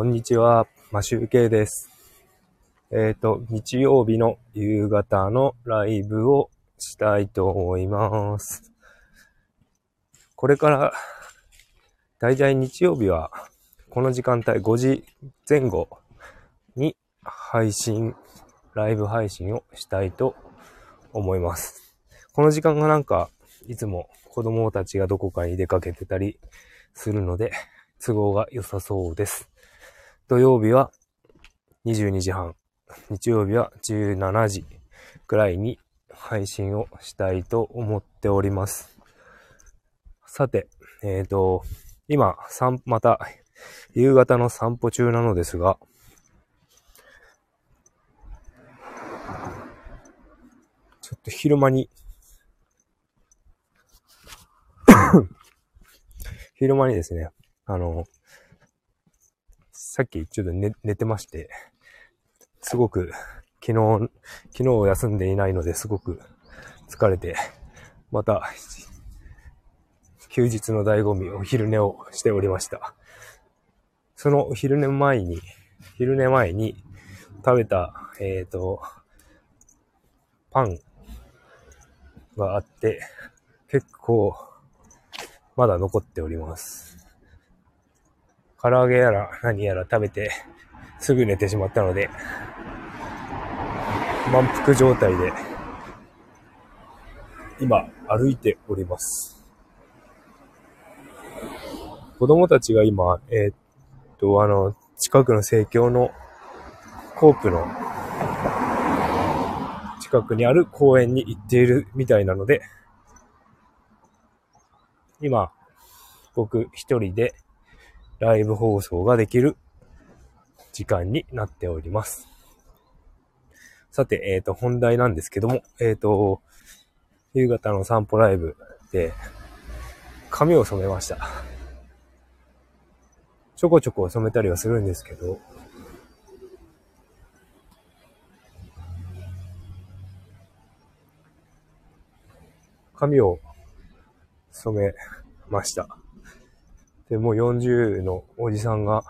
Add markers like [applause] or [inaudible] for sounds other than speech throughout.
こんにちは、マシュウケイです。えっ、と、日曜日の夕方のライブをしたいと思います。これから、だいたい日曜日は、この時間帯5時前後に配信、ライブ配信をしたいと思います。この時間がなんか、いつも子供たちがどこかに出かけてたりするので、都合が良さそうです。土曜日は22時半、日曜日は17時くらいに配信をしたいと思っております。さて、えっ、と、今、散また、夕方の散歩中なのですが、ちょっと昼間に、[coughs] 昼間にですね、あの、さっきちょっと寝寝てまして、すごく昨日、昨日休んでいないのですごく疲れて、また休日の醍醐味、お昼寝をしておりました。そのお昼寝前に、昼寝前に食べた、えっ、と、パンがあって、結構まだ残っております。唐揚げやら何やら食べてすぐ寝てしまったので、満腹状態で今歩いております。子供たちが今、えーっと、あの、近くの生協のコープの近くにある公園に行っているみたいなので、今、僕一人でライブ放送ができる時間になっております。さて、えっ、と、本題なんですけども、えっ、と、夕方の散歩ライブで髪を染めました。ちょこちょこ染めたりはするんですけど、髪を染めました。で、もう40のおじさんが、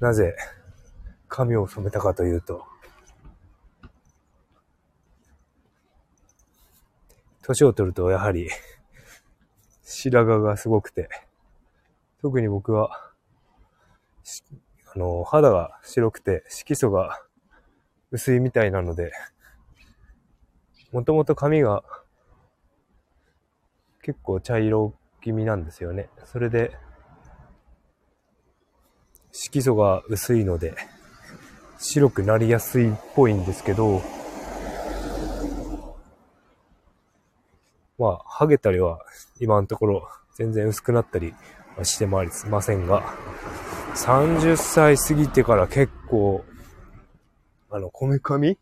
なぜ髪を染めたかというと、年を取るとやはり白髪がすごくて、特に僕は、あの、肌が白くて色素が薄いみたいなので、もともと髪が結構茶色気味なんですよね。それで、色素が薄いので、白くなりやすいっぽいんですけど、まあ、ハゲたりは今のところ全然薄くなったりしてまいませんが、30歳過ぎてから結構、あの、こめかみ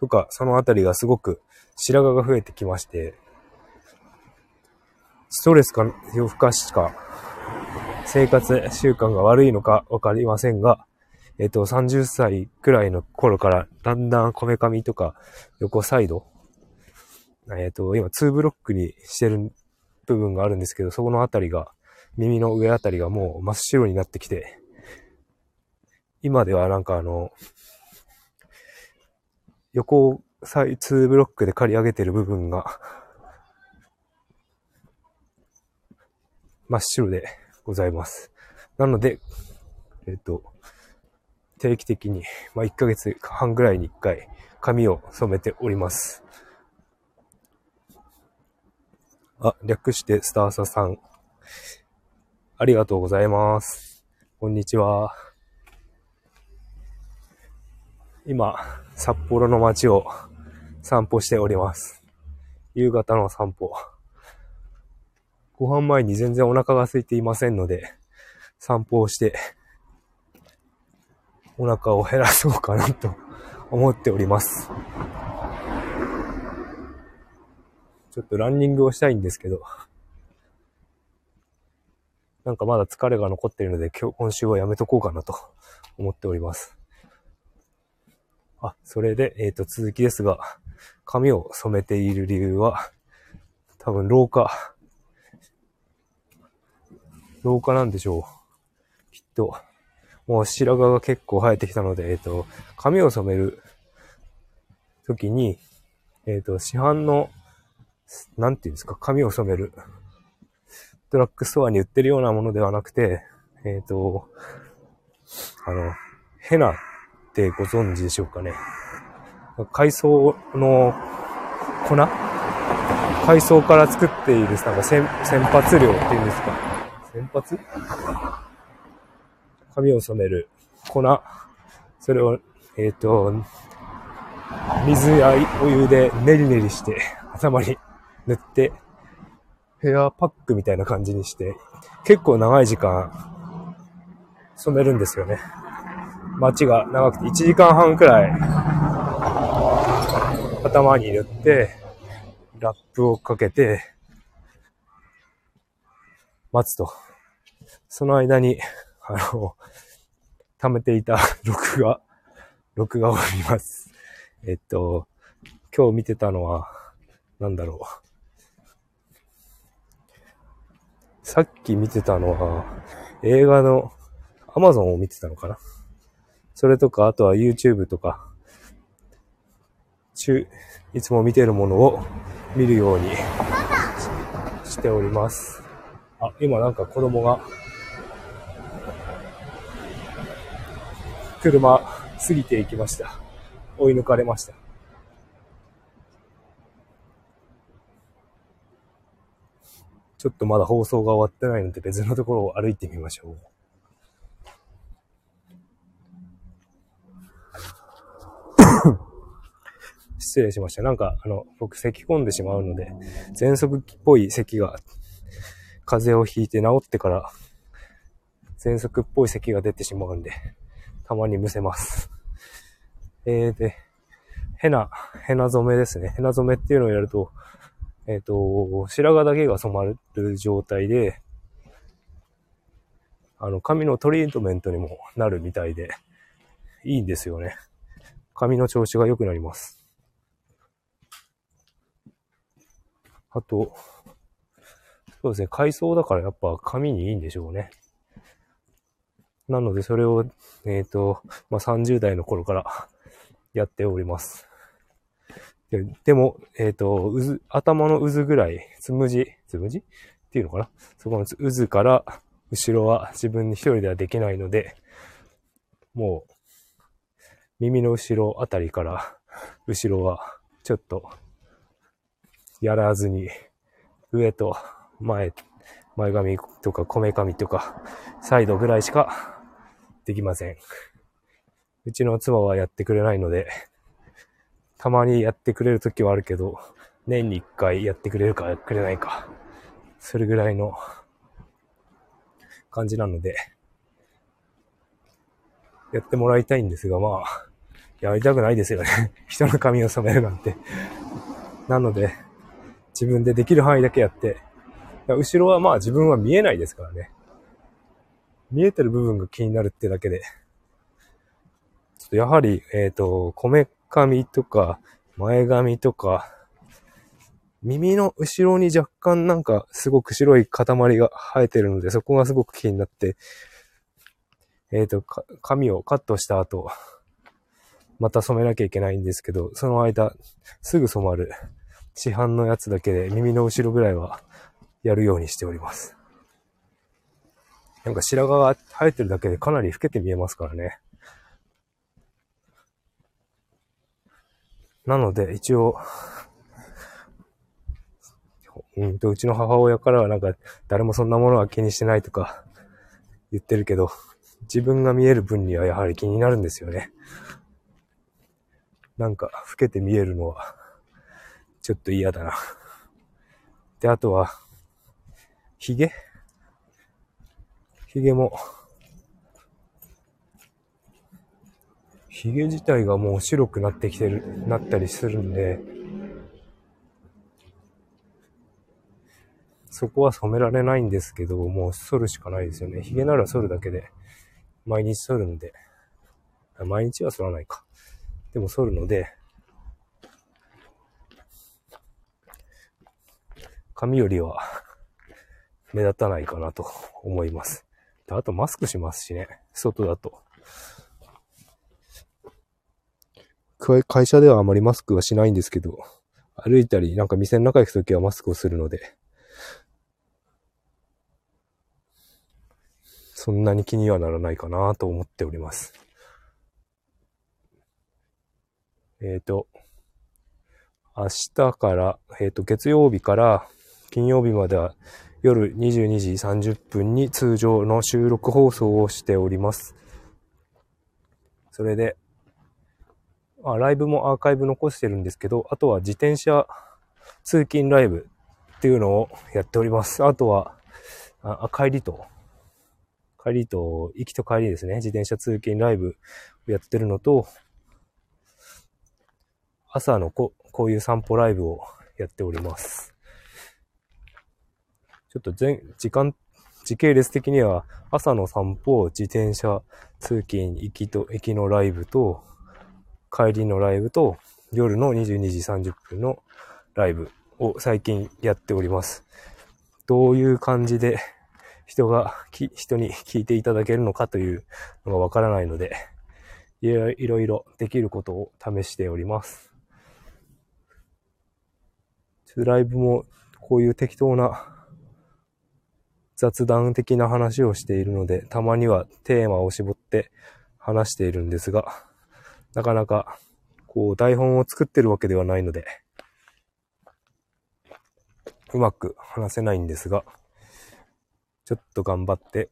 とか、そのあたりがすごく白髪が増えてきまして、ストレスか夜更かしか、生活習慣が悪いのかわかりませんが、えっと、30歳くらいの頃から、だんだんこめかみとか、横サイド、えっと、今、2ブロックにしてる部分があるんですけど、そこのあたりが、耳の上あたりがもう真っ白になってきて、今ではなんかあの、横サイ、2ブロックで刈り上げてる部分が、真っ白でございます。なので、えっ、と、定期的に、まあ、1ヶ月半ぐらいに1回、髪を染めております。あ、略してスターサさん。ありがとうございます。こんにちは。今、札幌の街を散歩しております。夕方の散歩。ご飯前に全然お腹が空いていませんので、散歩をして、お腹を減らそうかなと思っております。ちょっとランニングをしたいんですけど、なんかまだ疲れが残っているので、今日、今週はやめとこうかなと思っております。あ、それで、えっ、と、続きですが、髪を染めている理由は、多分老化、老化なんでしょう。きっと、もう白髪が結構生えてきたので、えっ、と、髪を染める時に、えっ、と、市販の、なんていうんですか、髪を染める、ドラッグストアに売ってるようなものではなくて、えっ、と、あの、ヘナってご存知でしょうかね。海藻の粉？海藻から作っている、なんか先先発量っていうんですか。先発？髪を染める粉。それを、えっ、ー、と、水やお湯でねりねりして頭に塗って、ヘアパックみたいな感じにして、結構長い時間染めるんですよね。待ちが長くて1時間半くらい頭に塗って、ラップをかけて、待つと。その間に、[laughs] あの、貯めていた [laughs] 録画、録画を見ます。えっと、今日見てたのは、なんだろう。さっき見てたのは、映画の Amazon を見てたのかなそれとか、あとは YouTube とか、中、いつも見てるものを見るようにしております。あ、今なんか子供が車過ぎていきました。追い抜かれました。ちょっとまだ放送が終わってないので別のところを歩いてみましょう。[coughs] 失礼しました。なんか、あの、僕咳込んでしまうので、喘息っぽい咳が、風邪をひいて治ってから、喘息っぽい咳が出てしまうんで、たまにむせます。えー、で、ヘナ、ヘナ染めですね。ヘナ染めっていうのをやると、えっ、ー、と、白髪だけが染まる状態で、あの、髪のトリートメントにもなるみたいで、いいんですよね。髪の調子が良くなります。あと、そうですね、海藻だからやっぱ髪にいいんでしょうね。なので、それを、えっ、ー、と、まあ、30代の頃から [laughs] やっております。ででも、えっ、ー、と、渦、頭の渦ぐらい、つむじ、つむじ？っていうのかな？そこの渦から、後ろは自分一人ではできないので、もう、耳の後ろあたりから、後ろは、ちょっと、やらずに、上と前、前髪とか、こめ髪とか、サイドぐらいしかできません。うちの妻はやってくれないので、たまにやってくれる時はあるけど、年に一回やってくれるかくれないか、それぐらいの感じなので、やってもらいたいんですが、まあ、やりたくないですよね。[laughs] 人の髪を染めるなんて。なので、自分でできる範囲だけやって、後ろはまあ自分は見えないですからね。見えてる部分が気になるってだけで、ちょっとやはり、えっ、ー、と、こめかみとか、前髪とか、耳の後ろに若干なんかすごく白い塊が生えてるので、そこがすごく気になって、えっ、ー、と、髪をカットした後、また染めなきゃいけないんですけど、その間、すぐ染まる市販のやつだけで耳の後ろぐらいはやるようにしております。なんか白髪が生えてるだけでかなり老けて見えますからね。なので、一応、うんと、うちの母親からはなんか、誰もそんなものは気にしてないとか言ってるけど、自分が見える分にはやはり気になるんですよね。なんか、老けて見えるのは、ちょっと嫌だな。で、あとは、髭髭も、髭自体がもう白くなってきてる、なったりするんで、そこは染められないんですけど、もう剃るしかないですよね。髭なら剃るだけで、毎日剃るんで、毎日は剃らないか。でも剃るので、髪よりは目立たないかなと思います。あとマスクしますしね。外だと。会社ではあまりマスクはしないんですけど、歩いたり、なんか店の中行くときはマスクをするので、そんなに気にはならないかなと思っております。えっ、ー、と、明日から、えっ、ー、と、月曜日から金曜日までは夜22時30分に通常の収録放送をしております。それで、あ、ライブもアーカイブ残してるんですけど、あとは自転車通勤ライブっていうのをやっております。あとは、あ帰りと、帰りと、行きと帰りですね。自転車通勤ライブをやってるのと、朝のここういう散歩ライブをやっております。ちょっと全、時間、時系列的には朝の散歩、自転車通勤、行きと、行きのライブと、帰りのライブと夜の22時30分のライブを最近やっております。どういう感じで人が、人に聞いていただけるのかというのがわからないので、いろいろできることを試しております。ライブもこういう適当な雑談的な話をしているので、たまにはテーマを絞って話しているんですが、なかなか、こう、台本を作ってるわけではないので、うまく話せないんですが、ちょっと頑張って、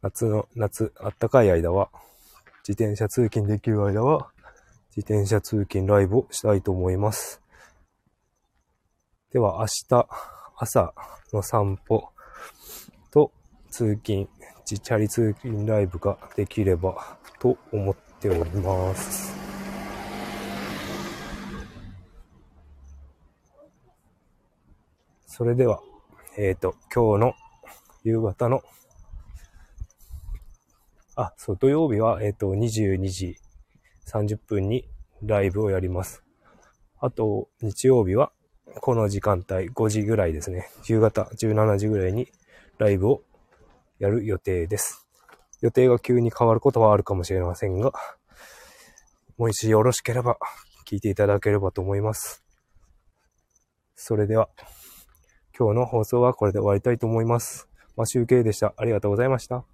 夏の、夏、あったかい間は、自転車通勤できる間は、自転車通勤ライブをしたいと思います。では、明日、朝の散歩通勤、自チャリ通勤ライブができればと思っております。それでは、えっ、ー、と、今日の夕方の、あ、そう、土曜日は、えっ、ー、と、22時30分にライブをやります。あと、日曜日は、この時間帯、5時ぐらいですね。夕方17時ぐらいにライブをやる予定です。予定が急に変わることはあるかもしれませんが、もしよろしければ聞いていただければと思います。それでは、今日の放送はこれで終わりたいと思います。マシュウケイでした。ありがとうございました。